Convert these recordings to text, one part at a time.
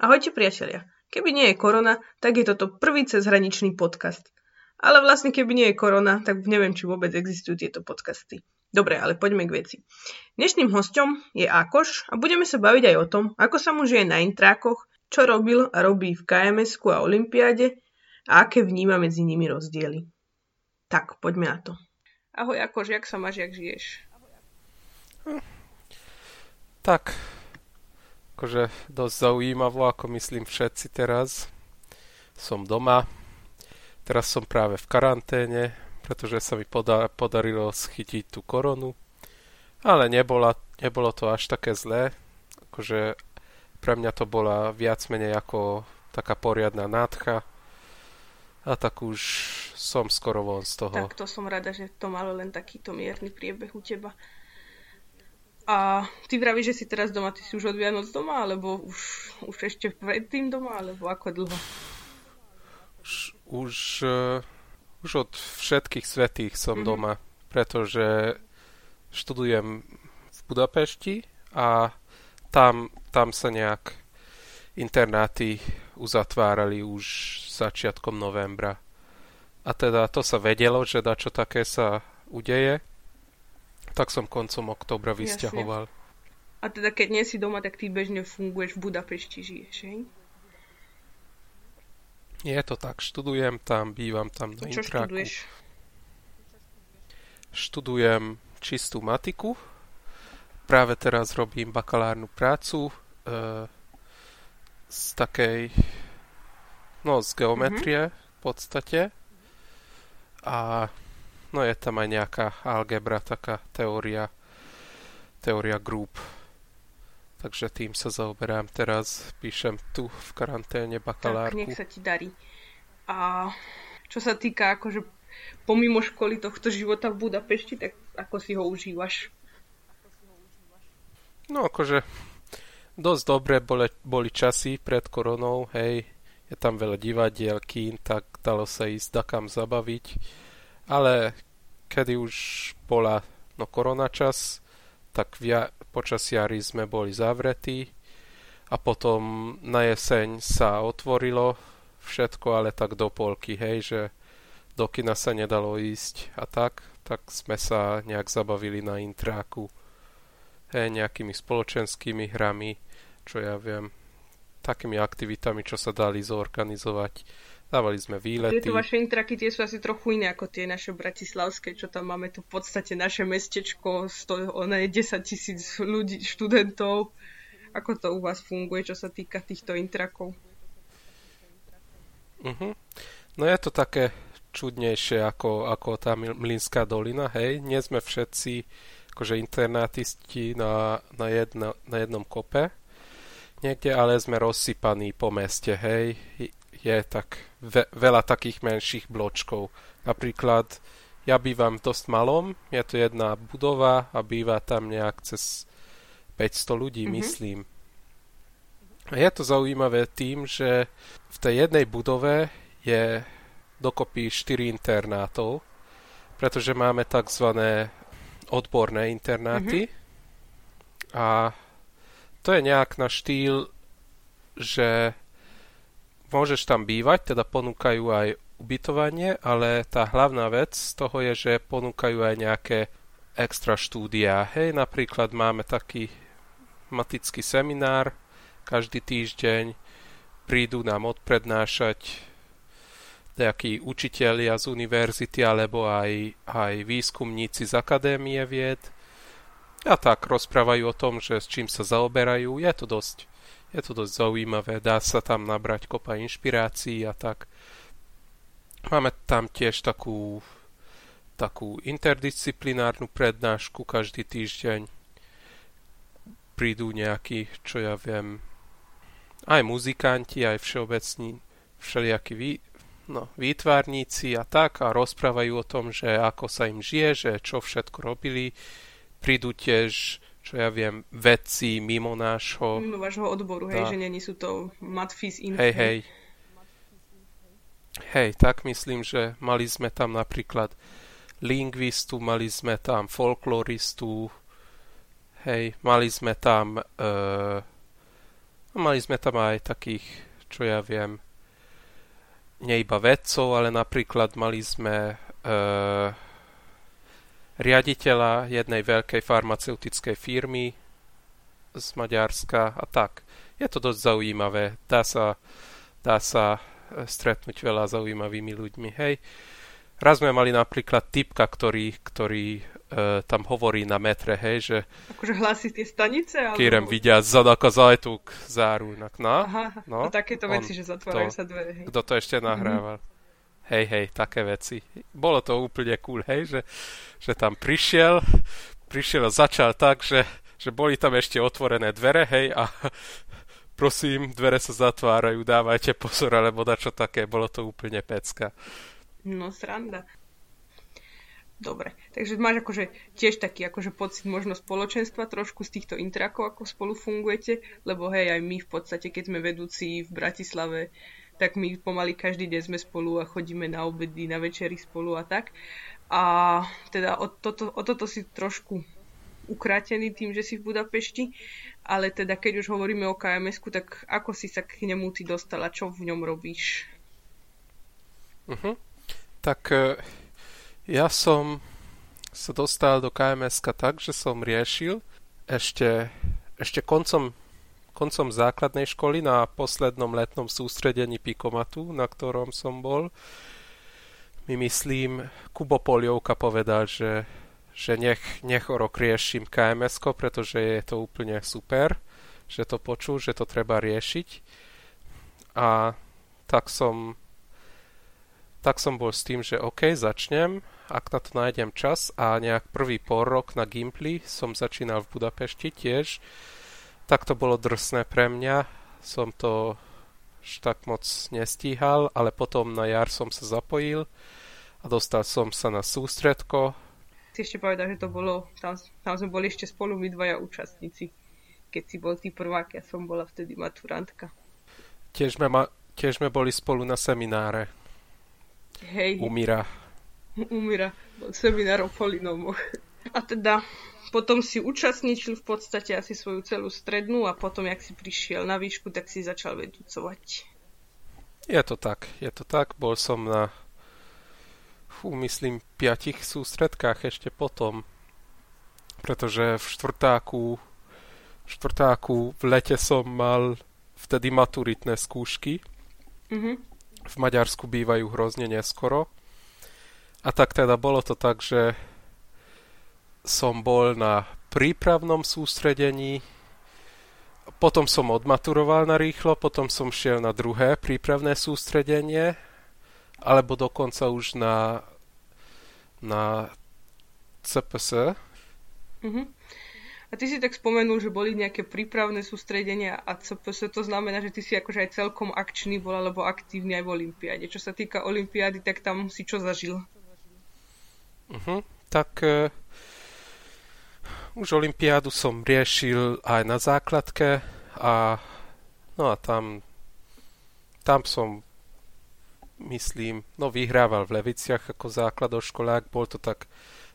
Ahojte priatelia. Keby nie je korona, tak je toto prvý cezhraničný podcast. Ale vlastne keby nie je korona, tak neviem, či vôbec existujú tieto podcasty. Dobre, ale poďme k veci. Dnešným hostom je Akoš a budeme sa baviť aj o tom, ako sa mu žije na intrákoch, čo robil a robí v kms a Olympiáde a aké vníma medzi nimi rozdiely. Tak, poďme na to. Ahoj Akoš, jak sa máš, jak žiješ? Tak, akože dosť zaujímavo, ako myslím všetci teraz. Som doma. Teraz som práve v karanténe, pretože sa mi poda- podarilo schytiť tú koronu. Ale nebola, nebolo to až také zlé. Akože pre mňa to bola viac menej ako taká poriadna nádcha. A tak už som skoro von z toho. Tak to som rada, že to malo len takýto mierny priebeh u teba. A ty vravíš, že si teraz doma, ty si už od Vianoc doma, alebo už, už ešte predtým doma, alebo ako dlho? Už, už, uh, už od všetkých svetých som mm-hmm. doma, pretože študujem v Budapešti a tam, tam sa nejak internáty uzatvárali už začiatkom novembra. A teda to sa vedelo, že dačo také sa udeje, tak som koncom oktobra vysťahoval. A teda keď nie si doma, tak ty bežne funguješ v Budapešti, žiješ, hej? Je to tak, študujem tam, bývam tam na Čo intráku. študuješ? Študujem čistú matiku. Práve teraz robím bakalárnu prácu e, z takej, no z geometrie mm-hmm. v podstate. A No je tam aj nejaká algebra, taká teória, teória group. Takže tým sa zaoberám teraz. Píšem tu v karanténe bakalárku. Tak, nech sa ti darí. A čo sa týka akože pomimo školy tohto života v Budapešti, tak ako si ho užívaš? No akože dosť dobre boli, boli časy pred koronou, hej, je tam veľa divadiel, kín, tak dalo sa ísť dakam zabaviť ale kedy už bola no korona čas, tak via, počas jary sme boli zavretí a potom na jeseň sa otvorilo všetko, ale tak do polky, hej, že do kina sa nedalo ísť a tak, tak sme sa nejak zabavili na intráku, hej, nejakými spoločenskými hrami, čo ja viem, takými aktivitami, čo sa dali zorganizovať Dávali sme výlety. Tieto vaše intraky tie sú asi trochu iné ako tie naše bratislavské, čo tam máme tu v podstate naše mestečko, sto, one 10 tisíc ľudí, študentov. Ako to u vás funguje, čo sa týka týchto intrakov? Uh-huh. No je to také čudnejšie ako, ako tá Mlinská dolina, hej. Nie sme všetci akože internatisti na, na, jedna, na jednom kope niekde, ale sme rozsypaní po meste, hej je tak ve, veľa takých menších bločkov. Napríklad ja bývam v dosť malom, je to jedna budova a býva tam nejak cez 500 ľudí, mm-hmm. myslím. A je to zaujímavé tým, že v tej jednej budove je dokopy 4 internátov, pretože máme tzv. odborné internáty mm-hmm. a to je nejak na štýl, že môžeš tam bývať, teda ponúkajú aj ubytovanie, ale tá hlavná vec z toho je, že ponúkajú aj nejaké extra štúdia. Hej, napríklad máme taký matický seminár každý týždeň, prídu nám odprednášať nejakí učitelia z univerzity alebo aj, aj výskumníci z akadémie vied a tak rozprávajú o tom, že s čím sa zaoberajú. Je to dosť je to dosť zaujímavé, dá sa tam nabrať kopa inšpirácií a tak. Máme tam tiež takú, takú interdisciplinárnu prednášku každý týždeň. Prídu nejakí, čo ja viem, aj muzikanti, aj všeobecní, všelijakí vý, no, výtvarníci a tak a rozprávajú o tom, že ako sa im žije, že čo všetko robili. Prídu tiež čo ja viem, vedci mimo nášho... Mimo vášho odboru, hej, že není sú to matfis info. Hej, hej. Hej, tak myslím, že mali sme tam napríklad lingvistu, mali sme tam folkloristu, hej, mali sme tam uh, Mali sme tam aj takých, čo ja viem, nie iba vedcov, ale napríklad mali sme uh, riaditeľa jednej veľkej farmaceutickej firmy z Maďarska a tak. Je to dosť zaujímavé. Dá sa, dá sa e, stretnúť veľa zaujímavými ľuďmi. Hej. Raz sme mali napríklad typka, ktorý, ktorý uh, tam hovorí na metre, hej, že... Akože hlási tie stanice? Alebo... Kérem vidět zadaka zajtuk zárunak, no? Aha, no, a takéto on, veci, že zatvárajú to, sa dvere, hej. Kto to ešte nahrával. Mm-hmm. Hej, hej, také veci. Bolo to úplne cool, hej, že, že tam prišiel, prišiel a začal tak, že, že boli tam ešte otvorené dvere, hej, a prosím, dvere sa zatvárajú, dávajte pozor, alebo čo také, bolo to úplne pecka. No, sranda. Dobre, takže máš akože tiež taký akože pocit možno spoločenstva trošku z týchto intrakov, ako spolu fungujete, lebo hej, aj my v podstate, keď sme vedúci v Bratislave, tak my pomaly každý deň sme spolu a chodíme na obedy, na večery spolu a tak. A teda o toto, o toto si trošku ukrátený tým, že si v Budapešti, ale teda keď už hovoríme o kms tak ako si sa k nemu ty dostala, čo v ňom robíš? Uh-huh. Tak uh ja som sa dostal do kms tak, že som riešil ešte, ešte koncom, koncom základnej školy na poslednom letnom sústredení Pikomatu, na ktorom som bol. My myslím, Kubo Poliovka povedal, že, že nech, nech o rok riešim kms pretože je to úplne super, že to počul, že to treba riešiť. A tak som tak som bol s tým, že OK, začnem ak na to nájdem čas a nejak prvý pol rok na Gimply som začínal v Budapešti tiež, tak to bolo drsné pre mňa. Som to tak moc nestíhal, ale potom na jar som sa zapojil a dostal som sa na sústredko. Si ešte povedal, že to bolo, tam, tam sme boli ešte spolu my dvaja účastníci. Keď si bol ty prvák, ja som bola vtedy maturantka. Tiež sme, ma, tiež sme boli spolu na semináre. Hej. Umíra umiera seminár o polinómoch. A teda potom si účastničil v podstate asi svoju celú strednú a potom, jak si prišiel na výšku, tak si začal vedúcovať. Je to tak, je to tak. Bol som na, fú, myslím, piatich sústredkách ešte potom. Pretože v štvrtáku, v štvrtáku v lete som mal vtedy maturitné skúšky. Mm-hmm. V Maďarsku bývajú hrozne neskoro a tak teda bolo to tak, že som bol na prípravnom sústredení, potom som odmaturoval na rýchlo, potom som šiel na druhé prípravné sústredenie, alebo dokonca už na, na CPS. Uh-huh. A ty si tak spomenul, že boli nejaké prípravné sústredenia a CPS, to znamená, že ty si akože aj celkom akčný bol alebo aktívny aj v Olympiáde. Čo sa týka Olympiády, tak tam si čo zažil? Uh-huh. Tak uh, už Olympiádu som riešil aj na základke a no a tam tam som myslím, no vyhrával v Leviciach ako základoškolák, bol to tak,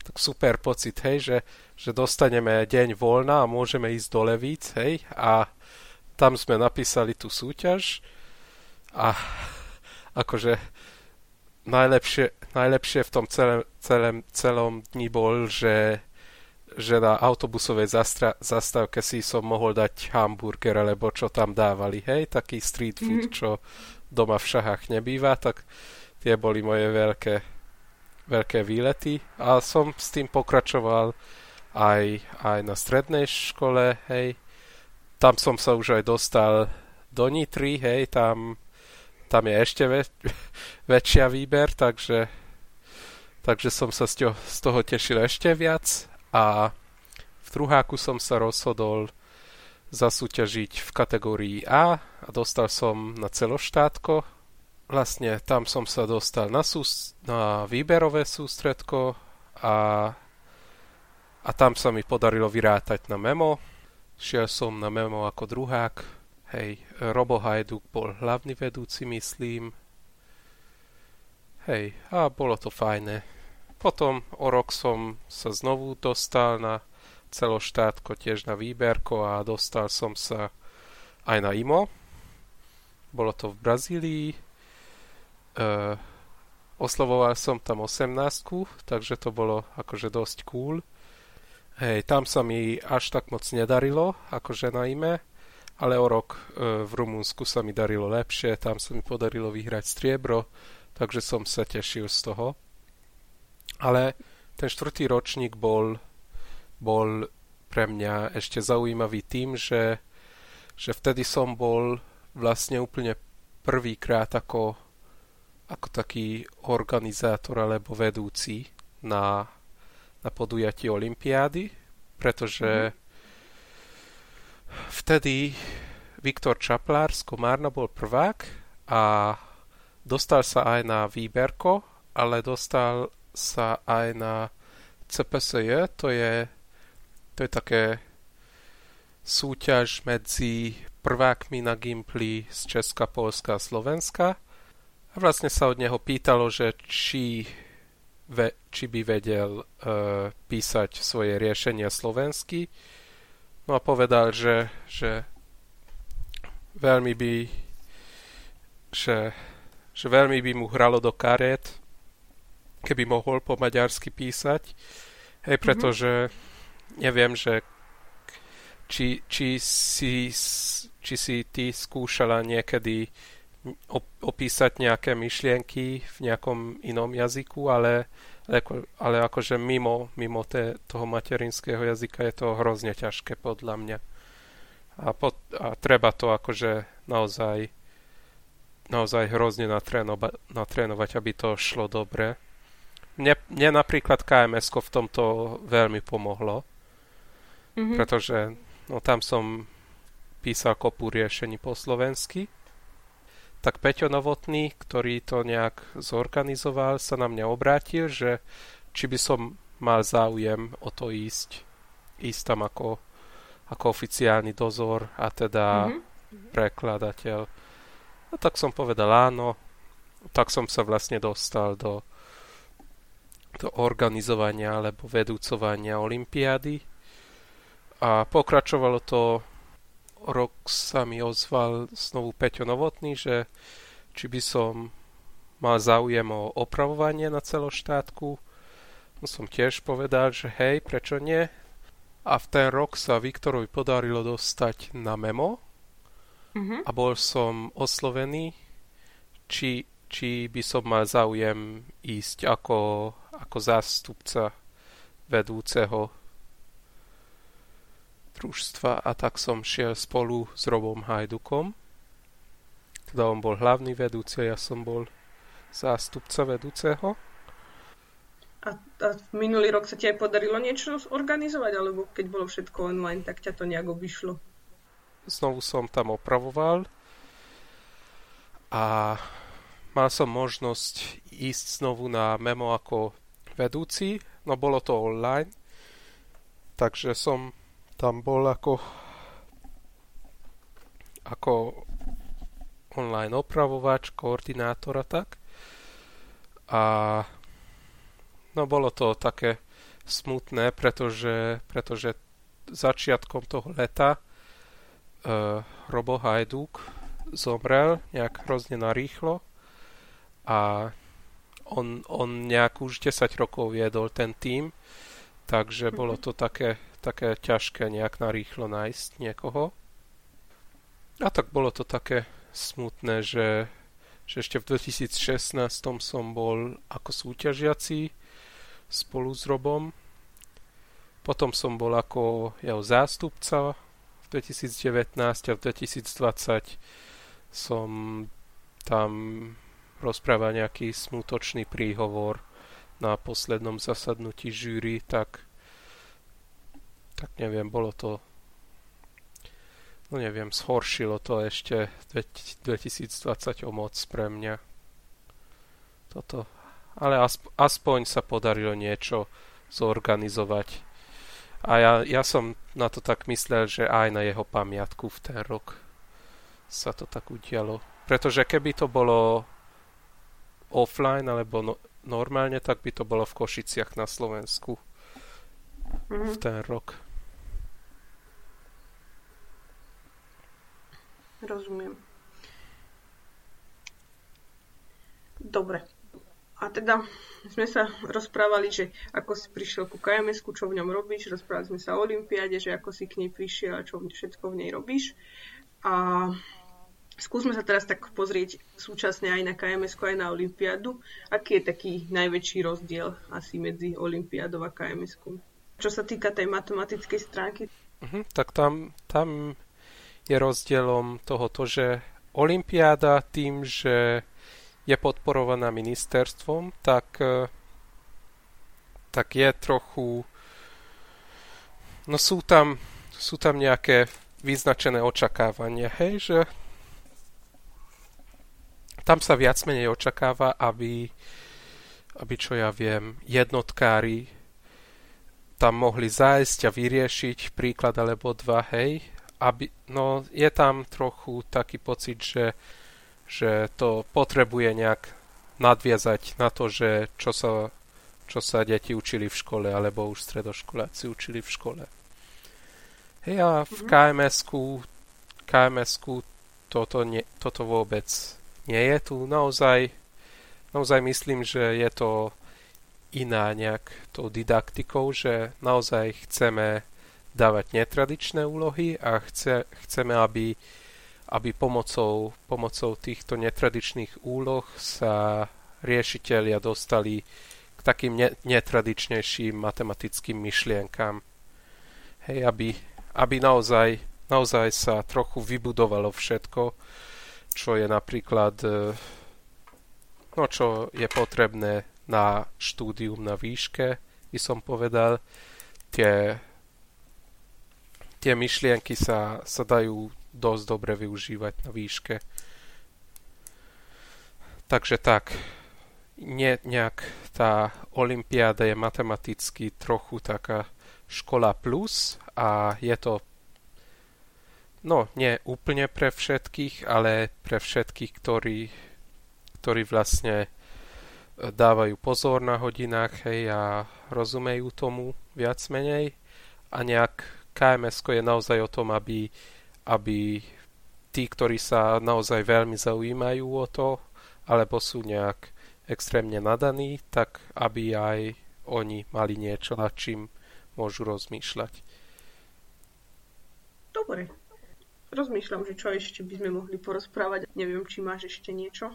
tak super pocit, hej, že, že dostaneme deň voľna a môžeme ísť do Levíc, hej, a tam sme napísali tú súťaž a akože najlepšie, najlepšie v tom celém, celém, celom dni bol, že, že na autobusovej zastra, zastávke si som mohol dať hamburger, alebo čo tam dávali, hej, taký street food, mm-hmm. čo doma v šahách nebýva, tak tie boli moje veľké, veľké výlety a som s tým pokračoval aj, aj na strednej škole, hej. Tam som sa už aj dostal do Nitry, hej, tam tam je ešte väč- väčšia výber, takže, takže som sa z toho, z toho tešil ešte viac a v druháku som sa rozhodol zasúťažiť v kategórii A a dostal som na celoštátko. Vlastne tam som sa dostal na, súst- na výberové sústredko a, a tam sa mi podarilo vyrátať na memo. Šiel som na memo ako druhák Hej, Robo Hajduk bol hlavný vedúci, myslím. Hej, a bolo to fajné. Potom o rok som sa znovu dostal na celoštátko, tiež na výberko a dostal som sa aj na IMO. Bolo to v Brazílii. Uh, Oslovoval som tam 18, takže to bolo akože dosť cool. Hej, tam sa mi až tak moc nedarilo, akože najmä, ale o rok e, v Rumunsku sa mi darilo lepšie, tam sa mi podarilo vyhrať striebro, takže som sa tešil z toho. Ale ten štvrtý ročník bol, bol pre mňa ešte zaujímavý tým, že, že vtedy som bol vlastne úplne prvýkrát ako ako taký organizátor alebo vedúci na, na podujatí Olympiády, pretože mm. vtedy Viktor Čaplár z Komárna bol prvák a dostal sa aj na výberko, ale dostal sa aj na CPSJ, to je, to je také súťaž medzi prvákmi na Gimply z Česka, Polska a Slovenska a vlastne sa od neho pýtalo, že či, ve, či by vedel uh, písať svoje riešenia slovensky. No a povedal, že, že veľmi by že, že veľmi by mu hralo do karet, keby mohol po maďarsky písať. Hej, mhm. pretože mm-hmm. neviem, že či, či, si, či si ty skúšala niekedy opísať nejaké myšlienky v nejakom inom jazyku, ale, ale, ale akože mimo, mimo te, toho materinského jazyka je to hrozne ťažké podľa mňa. A, pot, a treba to akože naozaj naozaj hrozne natrénova, natrénovať, aby to šlo dobre. Mne, mne napríklad kms v tomto veľmi pomohlo, mm-hmm. pretože no, tam som písal kopu riešení po slovensky tak Peťo Novotný, ktorý to nejak zorganizoval, sa na mňa obrátil, že či by som mal záujem o to ísť, ísť tam ako, ako oficiálny dozor a teda mm-hmm. prekladateľ. A tak som povedal áno, tak som sa vlastne dostal do, do organizovania alebo vedúcovania olympiády a pokračovalo to rok sa mi ozval znovu Peťo Novotný, že či by som mal záujem o opravovanie na celoštátku. No som tiež povedal, že hej, prečo nie? A v ten rok sa Viktorovi podarilo dostať na memo mm-hmm. a bol som oslovený, či, či by som mal záujem ísť ako, ako zástupca vedúceho družstva a tak som šiel spolu s Robom Hajdukom. Teda on bol hlavný vedúci a ja som bol zástupca vedúceho. A, a minulý rok sa ti aj podarilo niečo zorganizovať, alebo keď bolo všetko online, tak ťa to nejak obišlo? Znovu som tam opravoval a mal som možnosť ísť znovu na memo ako vedúci, no bolo to online, takže som tam bol ako ako online opravovač, koordinátor a tak. A no bolo to také smutné, pretože, pretože začiatkom toho leta uh, Robo Hajduk zomrel nejak hrozne narýchlo a on, on nejak už 10 rokov viedol ten tým, takže mm-hmm. bolo to také také ťažké nejak narýchlo nájsť niekoho. A tak bolo to také smutné, že, že ešte v 2016 som bol ako súťažiaci spolu s Robom. Potom som bol ako jeho zástupca v 2019 a v 2020 som tam rozprával nejaký smutočný príhovor na poslednom zasadnutí žúry, tak tak neviem, bolo to no neviem, zhoršilo to ešte 2020 o moc pre mňa. Toto. Ale asp- aspoň sa podarilo niečo zorganizovať. A ja, ja som na to tak myslel, že aj na jeho pamiatku v ten rok sa to tak udialo. Pretože keby to bolo offline alebo no, normálne, tak by to bolo v Košiciach na Slovensku mm-hmm. v ten rok. Rozumiem. Dobre. A teda sme sa rozprávali, že ako si prišiel ku kms čo v ňom robíš, rozprávali sme sa o Olympiáde, že ako si k nej prišiel a čo všetko v nej robíš. A skúsme sa teraz tak pozrieť súčasne aj na kms aj na Olympiádu. Aký je taký najväčší rozdiel asi medzi Olympiádou a kms Čo sa týka tej matematickej stránky? Uh-huh, tak tam, tam je rozdielom tohoto, že Olympiáda tým, že je podporovaná ministerstvom, tak, e, tak je trochu... No sú tam, sú tam nejaké vyznačené očakávania, hej, že tam sa viac menej očakáva, aby, aby čo ja viem, jednotkári tam mohli zájsť a vyriešiť príklad alebo dva, hej, aby, no je tam trochu taký pocit, že že to potrebuje nejak nadviazať na to, že čo sa, čo sa deti učili v škole, alebo už stredoškoláci učili v škole. Hej, a v mhm. KMS-ku, KMS-ku toto, nie, toto vôbec nie je tu. Naozaj, naozaj myslím, že je to iná nejak tou didaktikou, že naozaj chceme dávať netradičné úlohy a chce, chceme, aby aby pomocou, pomocou týchto netradičných úloh sa riešiteľia dostali k takým ne- netradičnejším matematickým myšlienkám. Hej, aby, aby naozaj, naozaj sa trochu vybudovalo všetko, čo je napríklad e, no čo je potrebné na štúdium na výške, by som povedal. Tie, tie myšlienky sa, sa dajú dosť dobre využívať na výške. Takže tak, nie, nejak tá olympiáda je matematicky trochu taká škola plus a je to no nie úplne pre všetkých, ale pre všetkých, ktorí, ktorí vlastne dávajú pozor na hodinách hej, a rozumejú tomu viac menej a nejak KMS je naozaj o tom, aby aby tí, ktorí sa naozaj veľmi zaujímajú o to, alebo sú nejak extrémne nadaní, tak aby aj oni mali niečo, nad čím môžu rozmýšľať. Dobre. Rozmýšľam, že čo ešte by sme mohli porozprávať. Neviem, či máš ešte niečo.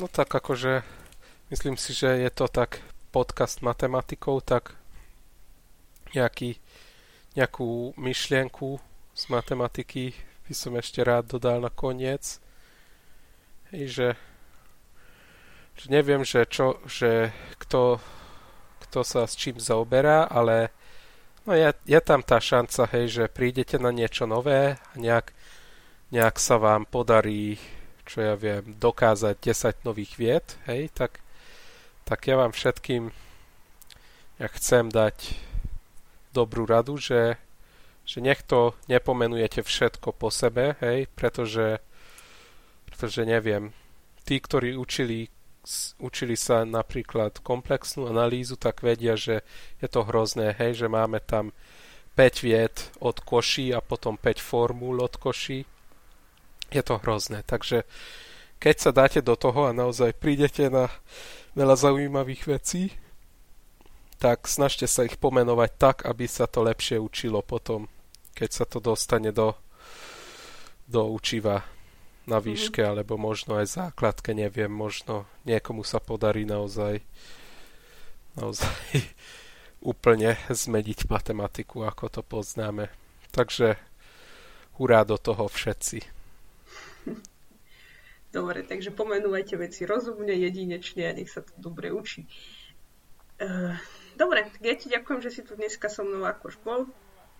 No tak akože myslím si, že je to tak podcast matematikov, tak nejaký, nejakú myšlienku z matematiky by som ešte rád dodal na koniec. Hej, že, že neviem, že, čo, že kto, kto sa s čím zaoberá, ale no je, je tam tá šanca, hej, že prídete na niečo nové a nejak, nejak sa vám podarí, čo ja viem, dokázať 10 nových vied, hej, tak, tak ja vám všetkým ja chcem dať dobrú radu, že že nech to nepomenujete všetko po sebe, hej, pretože, pretože neviem, tí, ktorí učili, učili sa napríklad komplexnú analýzu, tak vedia, že je to hrozné, hej, že máme tam 5 vied od koší a potom 5 formúl od koší. Je to hrozné, takže keď sa dáte do toho a naozaj prídete na veľa zaujímavých vecí, tak snažte sa ich pomenovať tak, aby sa to lepšie učilo potom, keď sa to dostane do, do učiva na mhm. výške, mm-hmm. alebo možno aj základke, neviem, možno niekomu sa podarí naozaj naozaj úplne zmeniť matematiku, ako to poznáme. Takže hurá do toho všetci. Dobre, takže pomenúvajte veci rozumne, jedinečne a nech sa to dobre učí. Uh, Dobre, ja ti ďakujem, že si tu dneska so mnou akož bol.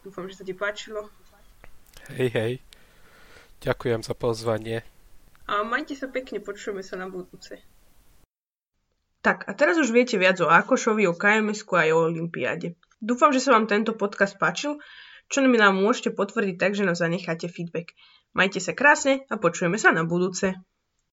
Dúfam, že sa ti páčilo. Hej, hej. Ďakujem za pozvanie. A majte sa pekne, počujeme sa na budúce. Tak, a teraz už viete viac o Akošovi, o kms aj o Olympiáde. Dúfam, že sa vám tento podcast páčil, čo mi nám môžete potvrdiť tak, že nám zanecháte feedback. Majte sa krásne a počujeme sa na budúce.